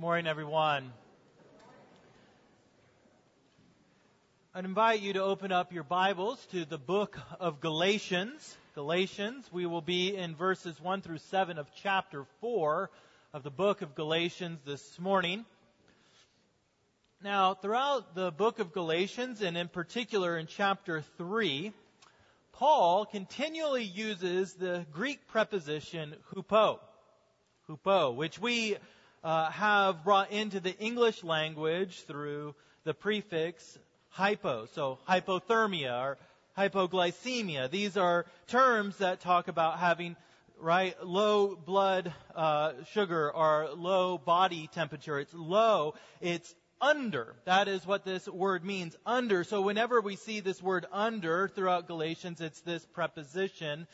Good morning, everyone. I'd invite you to open up your Bibles to the book of Galatians. Galatians, we will be in verses 1 through 7 of chapter 4 of the book of Galatians this morning. Now, throughout the book of Galatians, and in particular in chapter 3, Paul continually uses the Greek preposition hupo, hupo, which we uh, have brought into the English language through the prefix hypo, so hypothermia or hypoglycemia. These are terms that talk about having right low blood uh, sugar or low body temperature. It's low. It's under. That is what this word means, under. So whenever we see this word under throughout Galatians, it's this preposition,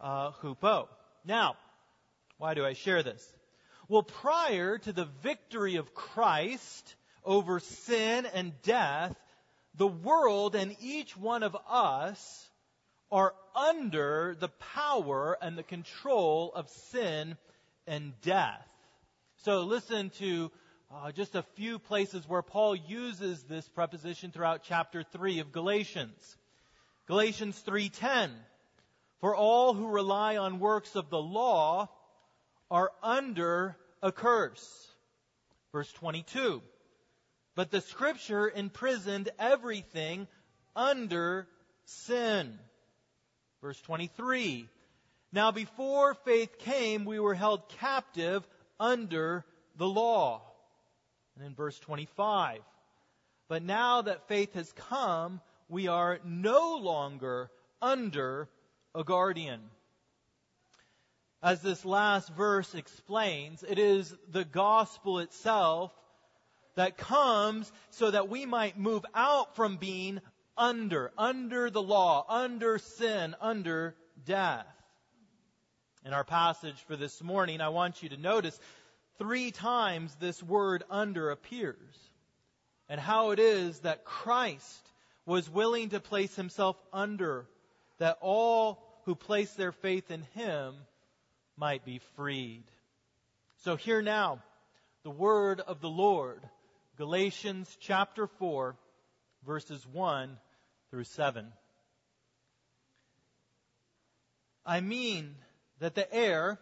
uh, hupo. Now, why do I share this? Well, prior to the victory of Christ over sin and death, the world and each one of us are under the power and the control of sin and death. So listen to uh, just a few places where Paul uses this preposition throughout chapter 3 of Galatians. Galatians 3:10 For all who rely on works of the law are under a curse. Verse 22 but the scripture imprisoned everything under sin. Verse 23. Now before faith came, we were held captive under the law. And in verse 25. But now that faith has come, we are no longer under a guardian. As this last verse explains, it is the gospel itself that comes so that we might move out from being under, under the law, under sin, under death. In our passage for this morning, I want you to notice three times this word under appears and how it is that Christ was willing to place himself under that all who place their faith in him might be freed. So hear now the word of the Lord Galatians chapter 4, verses 1 through 7. I mean that the heir,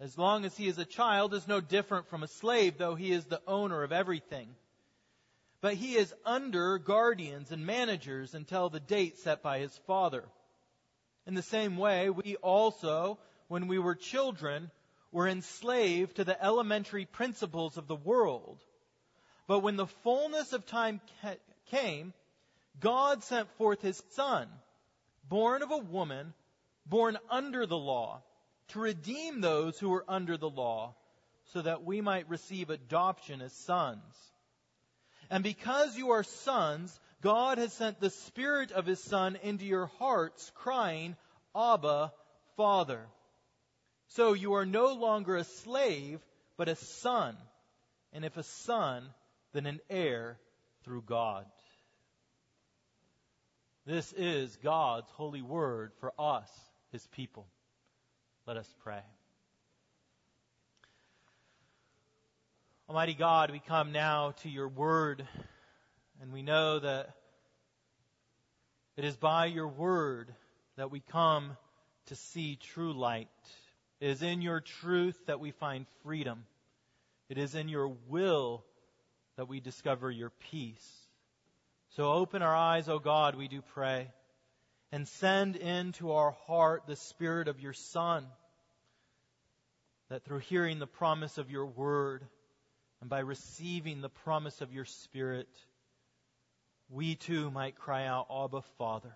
as long as he is a child, is no different from a slave, though he is the owner of everything. But he is under guardians and managers until the date set by his father. In the same way, we also, when we were children, were enslaved to the elementary principles of the world. But when the fullness of time came, God sent forth his son, born of a woman, born under the law, to redeem those who were under the law, so that we might receive adoption as sons. And because you are sons, God has sent the Spirit of His Son into your hearts, crying, Abba, Father. So you are no longer a slave, but a son. And if a son, then an heir through God. This is God's holy word for us, his people. Let us pray. Almighty God, we come now to your word, and we know that it is by your word that we come to see true light. It is in your truth that we find freedom. It is in your will that we discover your peace. So open our eyes, O God, we do pray, and send into our heart the Spirit of your Son, that through hearing the promise of your word and by receiving the promise of your Spirit, we too might cry out, Abba, Father.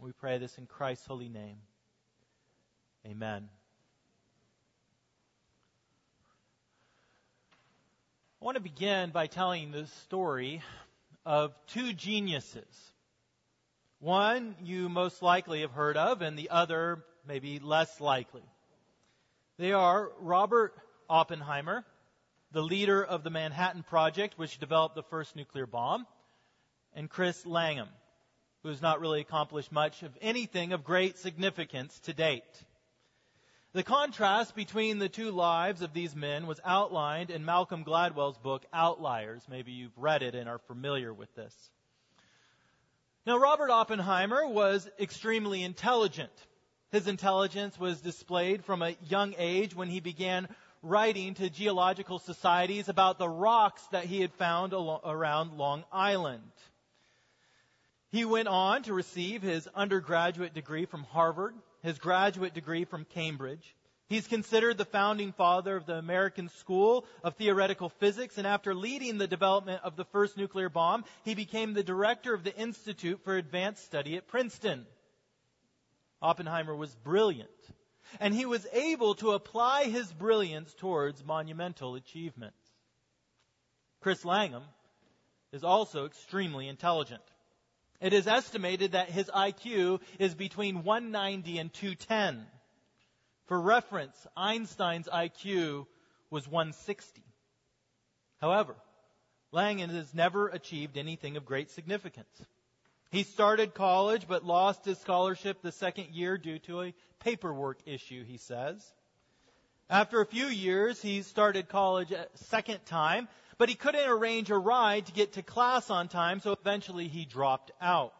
We pray this in Christ's holy name. Amen. I want to begin by telling the story of two geniuses. One you most likely have heard of, and the other maybe less likely. They are Robert Oppenheimer, the leader of the Manhattan Project, which developed the first nuclear bomb, and Chris Langan, who has not really accomplished much of anything of great significance to date. The contrast between the two lives of these men was outlined in Malcolm Gladwell's book, Outliers. Maybe you've read it and are familiar with this. Now, Robert Oppenheimer was extremely intelligent. His intelligence was displayed from a young age when he began writing to geological societies about the rocks that he had found around Long Island. He went on to receive his undergraduate degree from Harvard, his graduate degree from Cambridge. He's considered the founding father of the American School of Theoretical Physics, and after leading the development of the first nuclear bomb, he became the director of the Institute for Advanced Study at Princeton. Oppenheimer was brilliant, and he was able to apply his brilliance towards monumental achievements. Chris Langan is also extremely intelligent. It is estimated that his IQ is between 190 and 210. For reference, Einstein's IQ was 160. However, Langan has never achieved anything of great significance. He started college but lost his scholarship the second year due to a paperwork issue, he says. After a few years, he started college a second time, but he couldn't arrange a ride to get to class on time, so eventually he dropped out.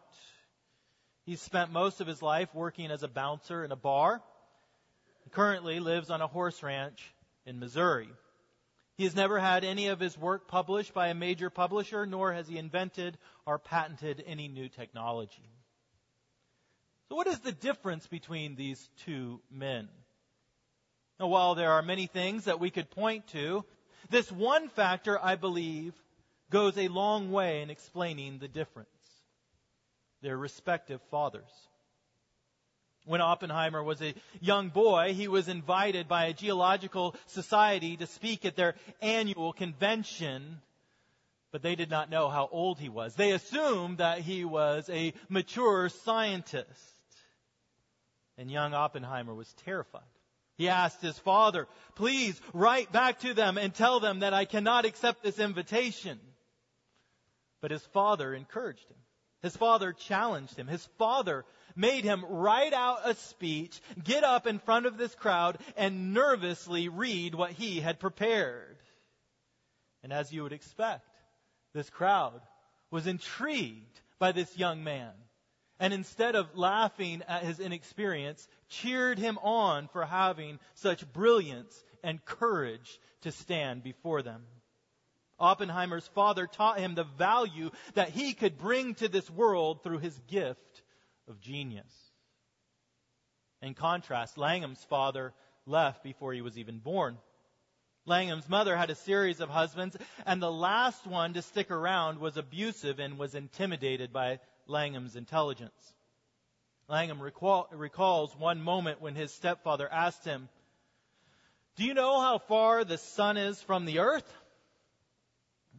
He spent most of his life working as a bouncer in a bar. He currently lives on a horse ranch in Missouri. He has never had any of his work published by a major publisher, nor has he invented or patented any new technology. So what is the difference between these two men? Now, while there are many things that we could point to, this one factor, I believe, goes a long way in explaining the difference. Their respective fathers. When Oppenheimer was a young boy, he was invited by a geological society to speak at their annual convention, but they did not know how old he was. They assumed that he was a mature scientist. And young Oppenheimer was terrified. He asked his father, please write back to them and tell them that I cannot accept this invitation. But his father encouraged him. His father challenged him. His father made him write out a speech, get up in front of this crowd, and nervously read what he had prepared. And as you would expect, this crowd was intrigued by this young man. And instead of laughing at his inexperience, cheered him on for having such brilliance and courage to stand before them. Oppenheimer's father taught him the value that he could bring to this world through his gift of genius. In contrast, Langan's father left before he was even born. Langan's mother had a series of husbands, and the last one to stick around was abusive and was intimidated by Langan's intelligence. Langan recall, recalls one moment when his stepfather asked him, Do you know how far the sun is from the earth?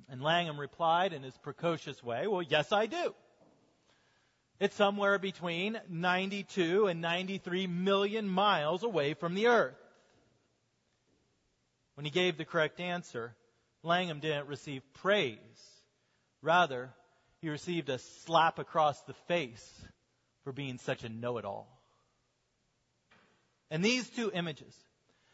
And Langan replied in his precocious way, Well, yes, I do. It's somewhere between 92 and 93 million miles away from the earth. When he gave the correct answer, Langan didn't receive praise. Rather, he received a slap across the face for being such a know-it-all. And these two images,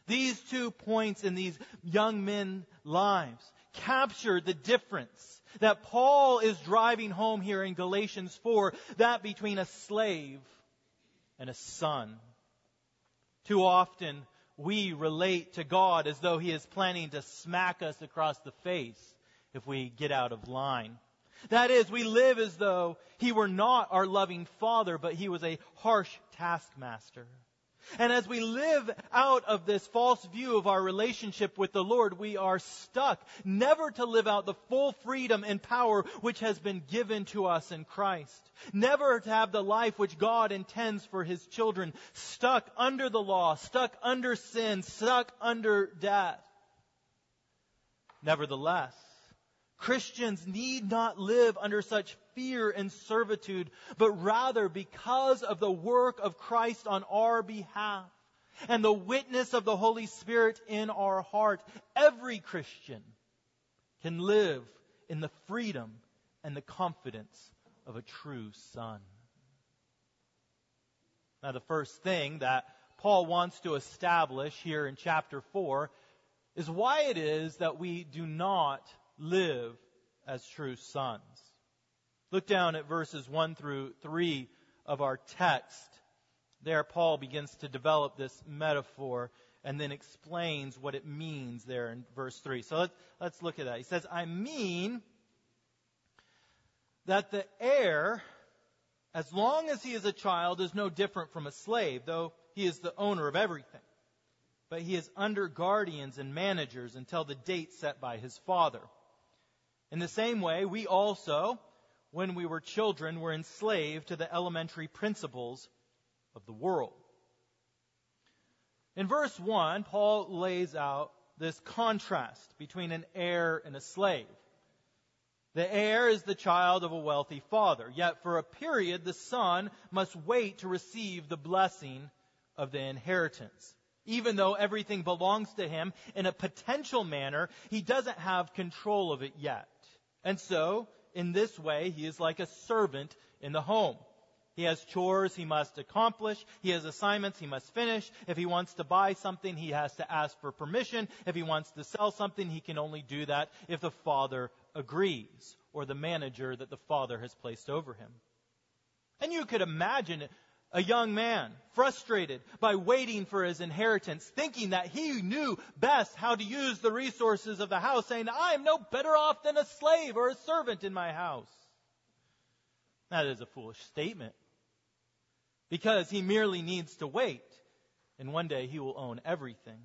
these two points in these young men's lives capture the difference that Paul is driving home here in Galatians 4, that between a slave and a son. Too often we relate to God as though he is planning to smack us across the face if we get out of line. That is, we live as though he were not our loving father, but he was a harsh taskmaster. And as we live out of this false view of our relationship with the Lord, we are stuck never to live out the full freedom and power which has been given to us in Christ. Never to have the life which God intends for His children, stuck under the law, stuck under sin, stuck under death. Nevertheless, Christians need not live under such fear and servitude, but rather because of the work of Christ on our behalf and the witness of the Holy Spirit in our heart, every Christian can live in the freedom and the confidence of a true son. Now, the first thing that Paul wants to establish here in chapter 4 is why it is that we do not live as true sons. Look down at verses 1 through 3 of our text. There, Paul begins to develop this metaphor and then explains what it means there in verse 3. So let's, let's look at that. He says, I mean that the heir, as long as he is a child, is no different from a slave, though he is the owner of everything. But he is under guardians and managers until the date set by his father. In the same way, we also, when we were children, were enslaved to the elementary principles of the world. In verse 1, Paul lays out this contrast between an heir and a slave. The heir is the child of a wealthy father, yet for a period the son must wait to receive the blessing of the inheritance. Even though everything belongs to him in a potential manner, he doesn't have control of it yet. And so, in this way, he is like a servant in the home. He has chores he must accomplish. He has assignments he must finish. If he wants to buy something, he has to ask for permission. If he wants to sell something, he can only do that if the father agrees or the manager that the father has placed over him. And you could imagine a young man frustrated by waiting for his inheritance, thinking that he knew best how to use the resources of the house, saying, I am no better off than a slave or a servant in my house. That is a foolish statement because he merely needs to wait, and one day he will own everything.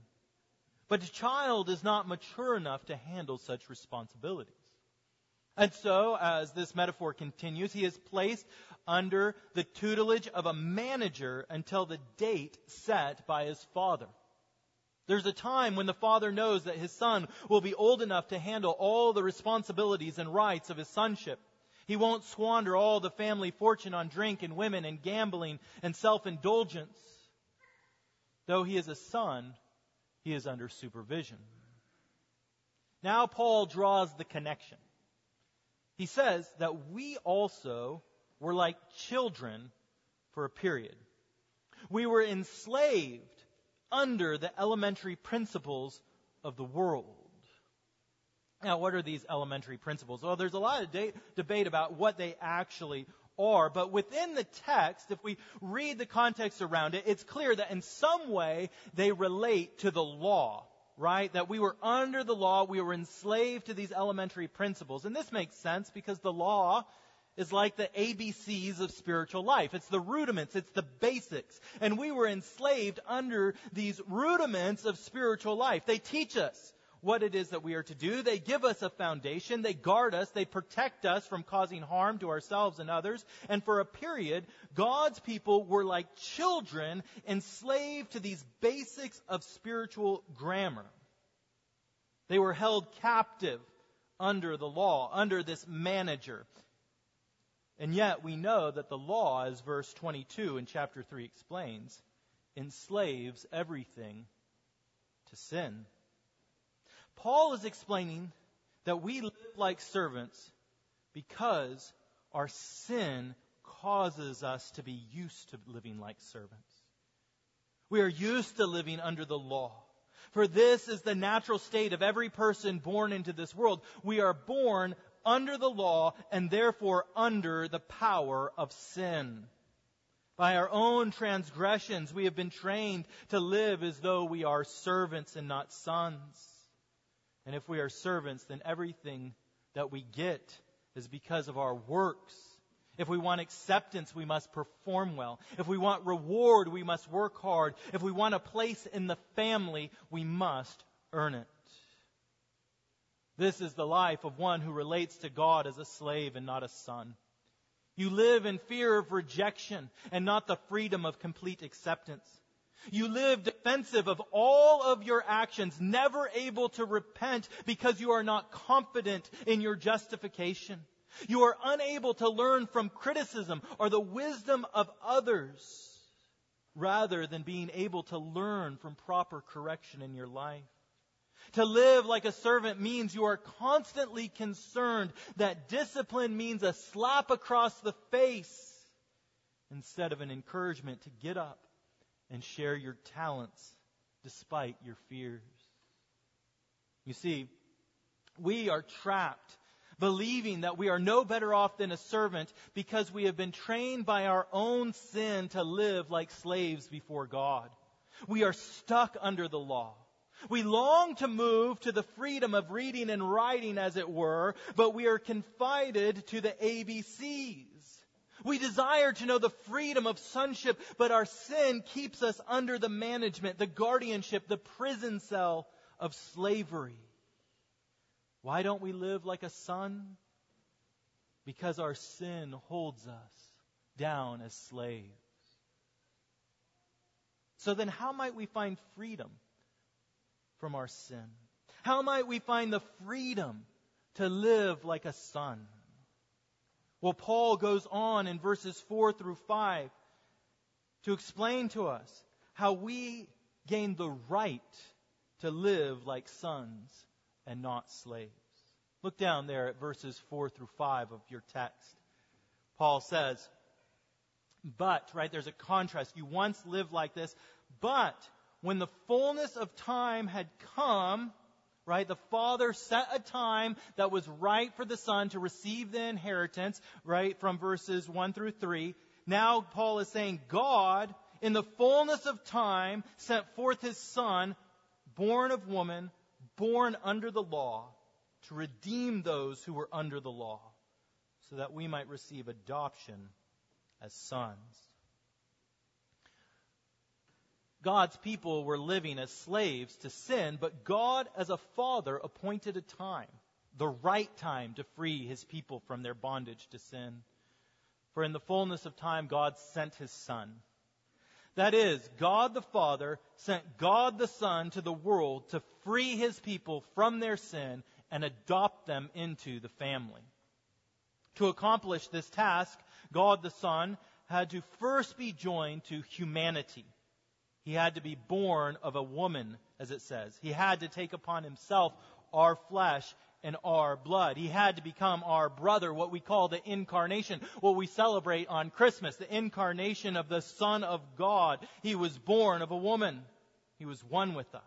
But a child is not mature enough to handle such responsibilities. And so, as this metaphor continues, he is placed under the tutelage of a manager until the date set by his father. There's a time when the father knows that his son will be old enough to handle all the responsibilities and rights of his sonship. He won't squander all the family fortune on drink and women and gambling and self-indulgence. Though he is a son, he is under supervision. Now Paul draws the connection. He says that we also were like children for a period. We were enslaved under the elementary principles of the world. Now, what are these elementary principles? Well, there's a lot of de- debate about what they actually are, but within the text, if we read the context around it, it's clear that in some way they relate to the law right? That we were under the law, we were enslaved to these elementary principles. And this makes sense because the law is like the ABCs of spiritual life. It's the rudiments, it's the basics. And we were enslaved under these rudiments of spiritual life. They teach us what it is that we are to do. They give us a foundation. They guard us. They protect us from causing harm to ourselves and others. And for a period, God's people were like children enslaved to these basics of spiritual grammar. They were held captive under the law, under this manager. And yet we know that the law, as verse 22 in chapter 3 explains, enslaves everything to sin. Paul is explaining that we live like servants because our sin causes us to be used to living like servants. We are used to living under the law. For this is the natural state of every person born into this world. We are born under the law and therefore under the power of sin. By our own transgressions, we have been trained to live as though we are servants and not sons. And if we are servants, then everything that we get is because of our works. If we want acceptance, we must perform well. If we want reward, we must work hard. If we want a place in the family, we must earn it. This is the life of one who relates to God as a slave and not a son. You live in fear of rejection and not the freedom of complete acceptance. You live defensive of all of your actions, never able to repent because you are not confident in your justification. You are unable to learn from criticism or the wisdom of others rather than being able to learn from proper correction in your life. To live like a servant means you are constantly concerned that discipline means a slap across the face instead of an encouragement to get up and share your talents despite your fears. You see, we are trapped believing that we are no better off than a servant because we have been trained by our own sin to live like slaves before God. We are stuck under the law. We long to move to the freedom of reading and writing, as it were, but we are confided to the ABCs. We desire to know the freedom of sonship, but our sin keeps us under the management, the guardianship, the prison cell of slavery. Why don't we live like a son? Because our sin holds us down as slaves. So then, how might we find freedom from our sin? How might we find the freedom to live like a son? Well, Paul goes on in verses 4 through 5 to explain to us how we gain the right to live like sons and not slaves. Look down there at verses 4 through 5 of your text. Paul says, But, right, there's a contrast. You once lived like this, but when the fullness of time had come, right, the Father set a time that was right for the Son to receive the inheritance, right, from verses 1 through 3. Now Paul is saying, God, in the fullness of time, sent forth his Son, born of woman, born under the law, to redeem those who were under the law, so that we might receive adoption as sons. God's people were living as slaves to sin, but God, as a father, appointed a time, the right time, to free his people from their bondage to sin. For in the fullness of time, God sent his Son that is, God the Father sent God the Son to the world to free his people from their sin and adopt them into the family. To accomplish this task, God the Son had to first be joined to humanity. He had to be born of a woman, as it says. He had to take upon himself our flesh and our blood. He had to become our brother, what we call the incarnation, what we celebrate on Christmas, the incarnation of the Son of God. He was born of a woman. He was one with us.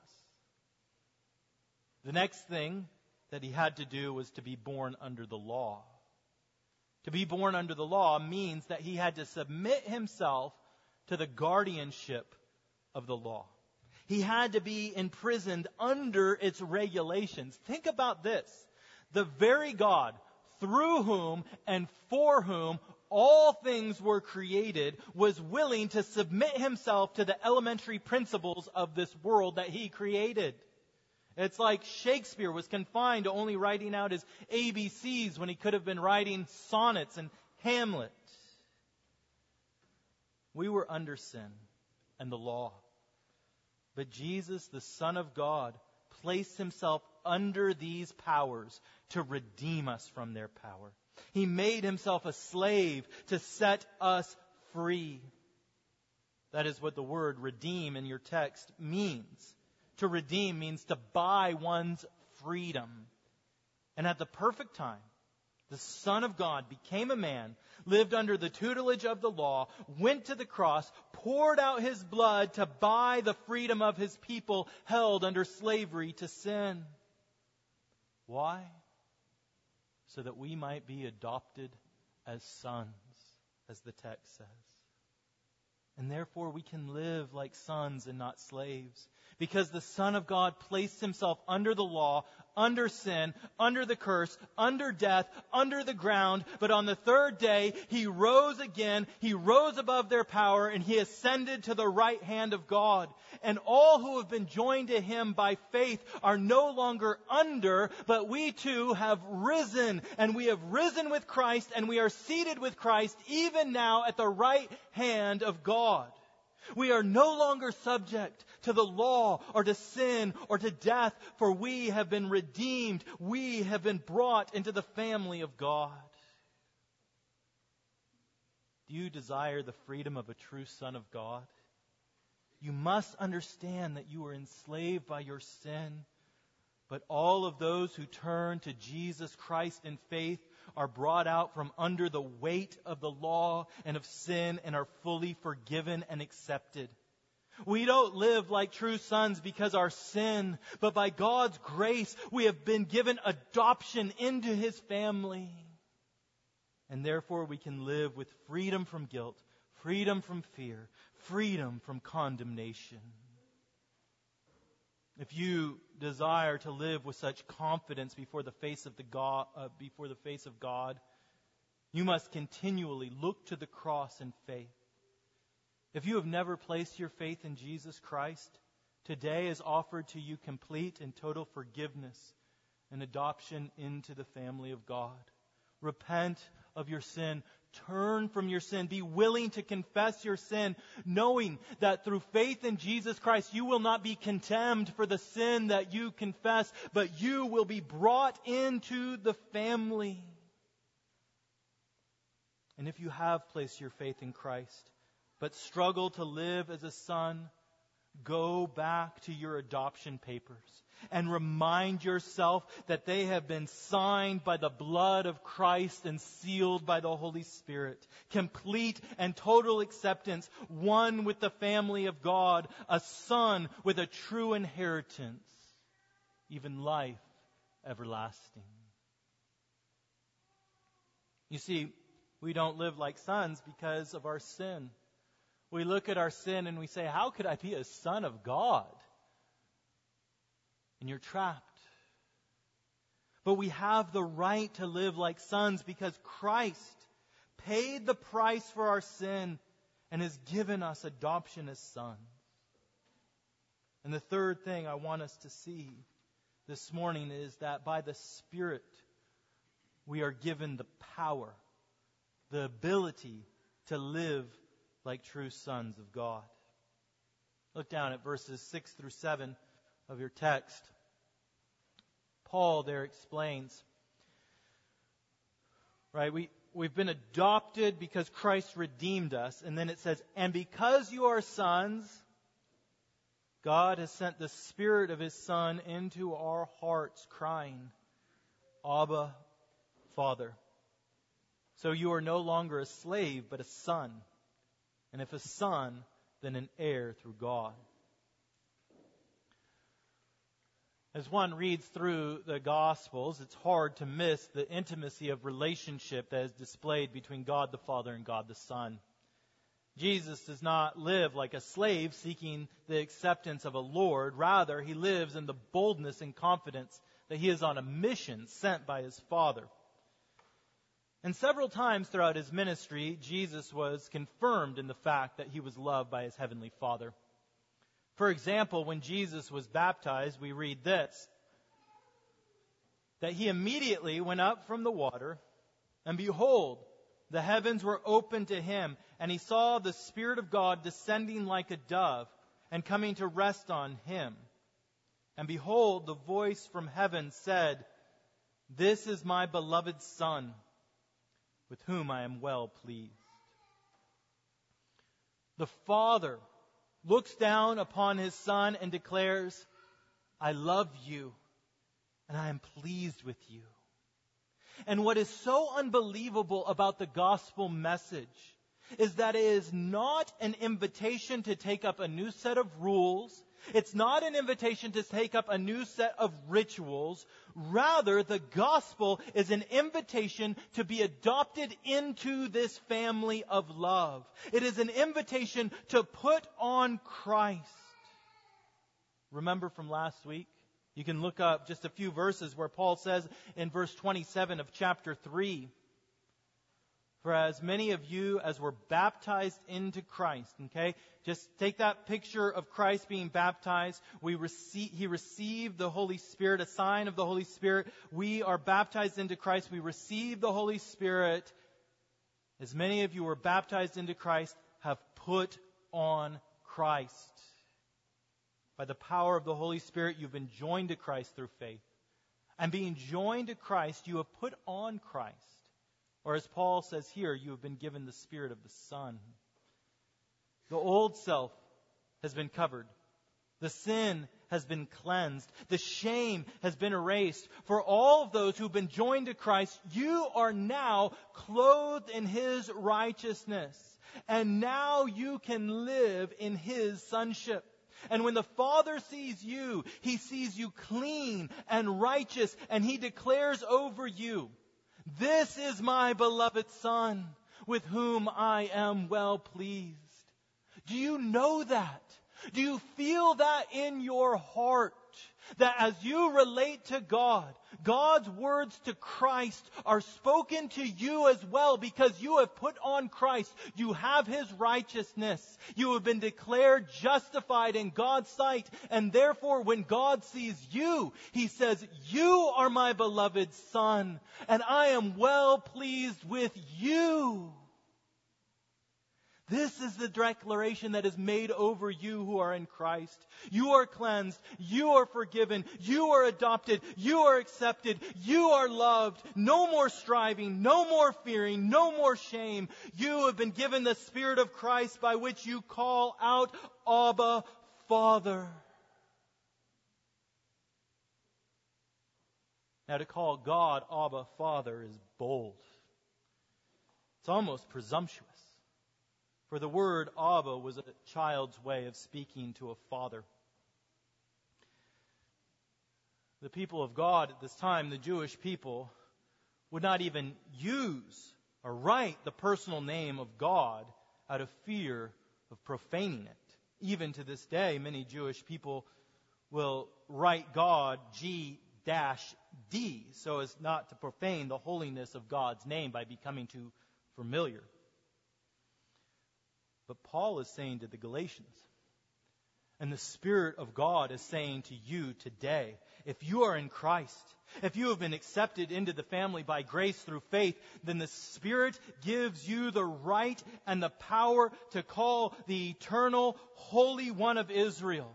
The next thing that he had to do was to be born under the law. To be born under the law means that he had to submit himself to the guardianship of the law. He had to be imprisoned under its regulations. Think about this the very God through whom and for whom all things were created was willing to submit himself to the elementary principles of this world that he created. It's like Shakespeare was confined to only writing out his ABCs when he could have been writing sonnets and Hamlet. We were under sin and the law. But Jesus, the Son of God, placed himself under these powers to redeem us from their power. He made himself a slave to set us free. That is what the word redeem in your text means. To redeem means to buy one's freedom. And at the perfect time, the Son of God became a man, lived under the tutelage of the law, went to the cross, poured out his blood to buy the freedom of his people held under slavery to sin. Why? So that we might be adopted as sons, as the text says. And therefore we can live like sons and not slaves because the Son of God placed himself under the law, under sin, under the curse, under death, under the ground. But on the third day, he rose again. He rose above their power and he ascended to the right hand of God. And all who have been joined to him by faith are no longer under, but we too have risen and we have risen with Christ and we are seated with Christ even now at the right hand of God. We are no longer subject to the law or to sin or to death, for we have been redeemed. We have been brought into the family of God. Do you desire the freedom of a true Son of God? You must understand that you are enslaved by your sin. But all of those who turn to Jesus Christ in faith are brought out from under the weight of the law and of sin and are fully forgiven and accepted. We don't live like true sons because our sin, but by God's grace, we have been given adoption into His family. And therefore, we can live with freedom from guilt, freedom from fear, freedom from condemnation. If you desire to live with such confidence before the face of the God, uh, before the face of God, you must continually look to the cross in faith. If you have never placed your faith in Jesus Christ, today is offered to you complete and total forgiveness and adoption into the family of God. Repent of your sin. Turn from your sin. Be willing to confess your sin, knowing that through faith in Jesus Christ, you will not be condemned for the sin that you confess, but you will be brought into the family. And if you have placed your faith in Christ, but struggle to live as a son, go back to your adoption papers and remind yourself that they have been signed by the blood of Christ and sealed by the Holy Spirit. Complete and total acceptance, one with the family of God, a son with a true inheritance, even life everlasting. You see, we don't live like sons because of our sin. We look at our sin and we say, How could I be a son of God? And you're trapped. But we have the right to live like sons because Christ paid the price for our sin and has given us adoption as sons. And the third thing I want us to see this morning is that by the Spirit, we are given the power, the ability to live like true sons of God. Look down at verses 6 through 7 of your text. Paul there explains, right? We, we've been adopted because Christ redeemed us. And then it says, and because you are sons, God has sent the Spirit of His Son into our hearts, crying, Abba, Father. So you are no longer a slave, but a son and if a son, then an heir through God. As one reads through the Gospels, it's hard to miss the intimacy of relationship that is displayed between God the Father and God the Son. Jesus does not live like a slave seeking the acceptance of a Lord. Rather, he lives in the boldness and confidence that he is on a mission sent by his Father. And several times throughout his ministry, Jesus was confirmed in the fact that he was loved by his heavenly Father. For example, when Jesus was baptized, we read this that he immediately went up from the water, and behold, the heavens were opened to him, and he saw the Spirit of God descending like a dove and coming to rest on him. And behold, the voice from heaven said, This is my beloved Son with whom I am well pleased. The Father looks down upon his Son and declares, I love you and I am pleased with you. And what is so unbelievable about the gospel message is that it is not an invitation to take up a new set of rules it's not an invitation to take up a new set of rituals. Rather, the gospel is an invitation to be adopted into this family of love. It is an invitation to put on Christ. Remember from last week? You can look up just a few verses where Paul says in verse 27 of chapter 3, for as many of you as were baptized into Christ, okay? Just take that picture of Christ being baptized. We receive, he received the Holy Spirit, a sign of the Holy Spirit. We are baptized into Christ. We receive the Holy Spirit. As many of you were baptized into Christ have put on Christ. By the power of the Holy Spirit, you've been joined to Christ through faith. And being joined to Christ, you have put on Christ. Or as Paul says here, you have been given the Spirit of the Son. The old self has been covered. The sin has been cleansed. The shame has been erased. For all of those who've been joined to Christ, you are now clothed in His righteousness. And now you can live in His sonship. And when the Father sees you, He sees you clean and righteous, and He declares over you, This is my beloved Son, with whom I am well pleased. Do you know that? Do you feel that in your heart? That as you relate to God, God's words to Christ are spoken to you as well because you have put on Christ. You have His righteousness. You have been declared justified in God's sight. And therefore, when God sees you, He says, You are my beloved Son, and I am well pleased with you. This is the declaration that is made over you who are in Christ. You are cleansed. You are forgiven. You are adopted. You are accepted. You are loved. No more striving. No more fearing. No more shame. You have been given the Spirit of Christ by which you call out, Abba, Father. Now to call God Abba, Father is bold. It's almost presumptuous. For the word Abba was a child's way of speaking to a father. The people of God at this time, the Jewish people, would not even use or write the personal name of God out of fear of profaning it. Even to this day, many Jewish people will write God G D so as not to profane the holiness of God's name by becoming too familiar. But Paul is saying to the Galatians, and the Spirit of God is saying to you today, if you are in Christ, if you have been accepted into the family by grace through faith, then the Spirit gives you the right and the power to call the eternal Holy One of Israel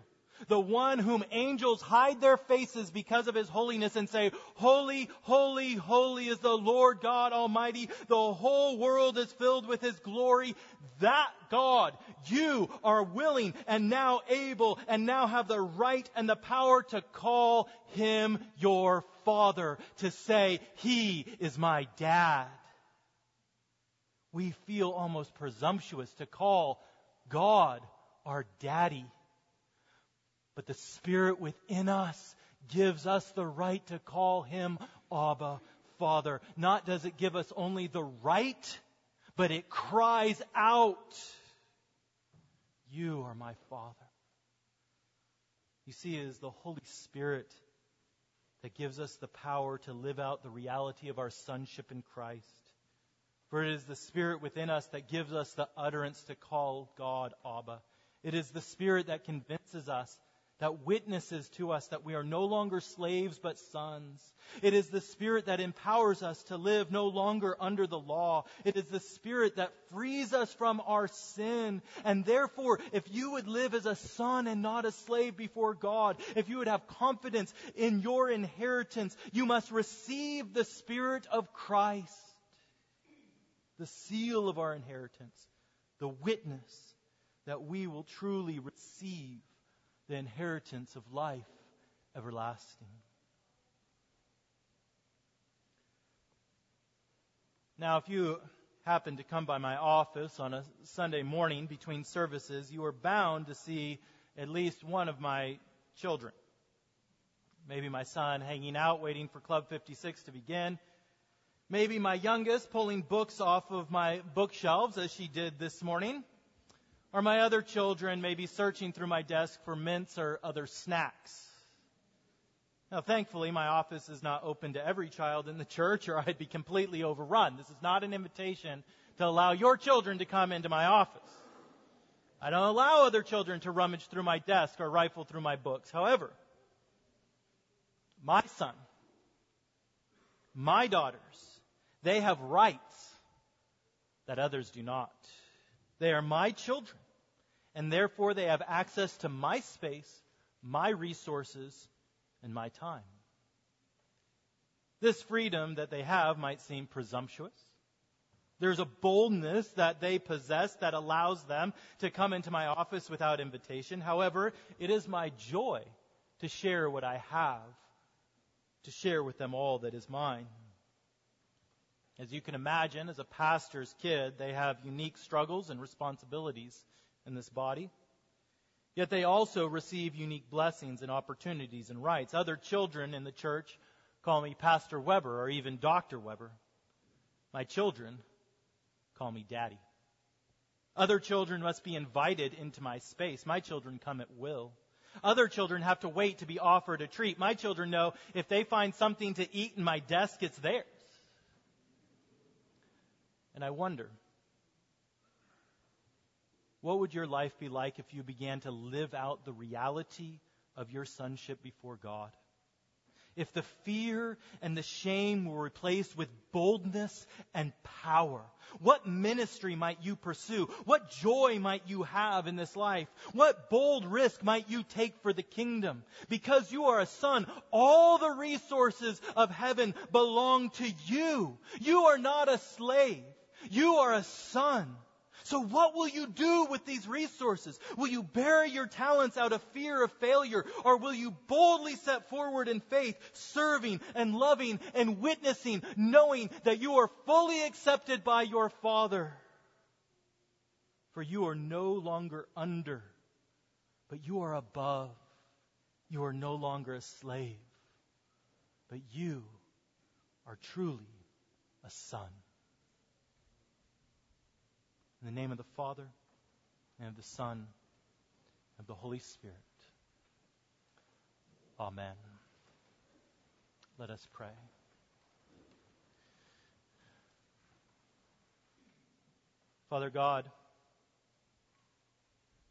the one whom angels hide their faces because of his holiness and say, Holy, holy, holy is the Lord God Almighty. The whole world is filled with his glory. That God, you are willing and now able and now have the right and the power to call him your father, to say, He is my dad. We feel almost presumptuous to call God our daddy. But the Spirit within us gives us the right to call Him Abba, Father. Not does it give us only the right, but it cries out, You are my Father. You see, it is the Holy Spirit that gives us the power to live out the reality of our sonship in Christ. For it is the Spirit within us that gives us the utterance to call God Abba. It is the Spirit that convinces us that witnesses to us that we are no longer slaves but sons. It is the Spirit that empowers us to live no longer under the law. It is the Spirit that frees us from our sin. And therefore, if you would live as a son and not a slave before God, if you would have confidence in your inheritance, you must receive the Spirit of Christ, the seal of our inheritance, the witness that we will truly receive the inheritance of life everlasting. Now, if you happen to come by my office on a Sunday morning between services, you are bound to see at least one of my children. Maybe my son hanging out waiting for Club 56 to begin. Maybe my youngest pulling books off of my bookshelves as she did this morning. Or my other children may be searching through my desk for mints or other snacks. Now, thankfully, my office is not open to every child in the church, or I'd be completely overrun. This is not an invitation to allow your children to come into my office. I don't allow other children to rummage through my desk or rifle through my books. However, my son, my daughters, they have rights that others do not. They are my children and therefore they have access to my space, my resources, and my time. This freedom that they have might seem presumptuous. There's a boldness that they possess that allows them to come into my office without invitation. However, it is my joy to share what I have, to share with them all that is mine. As you can imagine, as a pastor's kid, they have unique struggles and responsibilities in this body. Yet they also receive unique blessings and opportunities and rights. Other children in the church call me Pastor Weber or even Dr. Weber. My children call me Daddy. Other children must be invited into my space. My children come at will. Other children have to wait to be offered a treat. My children know if they find something to eat in my desk, it's theirs. And I wonder, what would your life be like if you began to live out the reality of your sonship before God? If the fear and the shame were replaced with boldness and power, what ministry might you pursue? What joy might you have in this life? What bold risk might you take for the kingdom? Because you are a son, all the resources of heaven belong to you. You are not a slave. You are a son. So what will you do with these resources? Will you bury your talents out of fear of failure? Or will you boldly set forward in faith, serving and loving and witnessing, knowing that you are fully accepted by your Father? For you are no longer under, but you are above. You are no longer a slave, but you are truly a son. In the name of the Father, and of the Son, and of the Holy Spirit. Amen. Let us pray. Father God,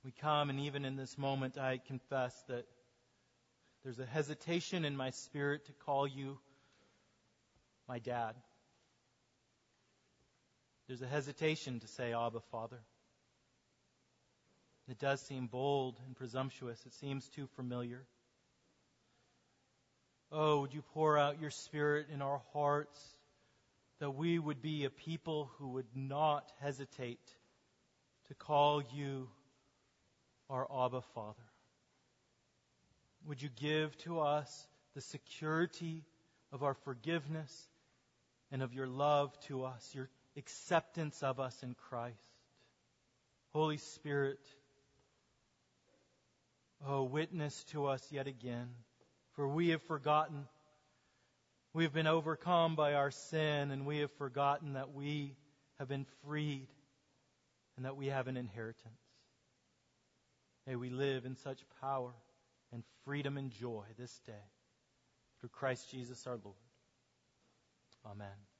we come, and even in this moment, I confess that there's a hesitation in my spirit to call you my dad. There's a hesitation to say, Abba, Father. It does seem bold and presumptuous. It seems too familiar. Oh, would you pour out your Spirit in our hearts that we would be a people who would not hesitate to call you our Abba Father? Would you give to us the security of our forgiveness and of your love to us, your acceptance of us in Christ. Holy Spirit, oh, witness to us yet again, for we have forgotten. We have been overcome by our sin, and we have forgotten that we have been freed and that we have an inheritance. May we live in such power and freedom and joy this day. Through Christ Jesus our Lord. Amen.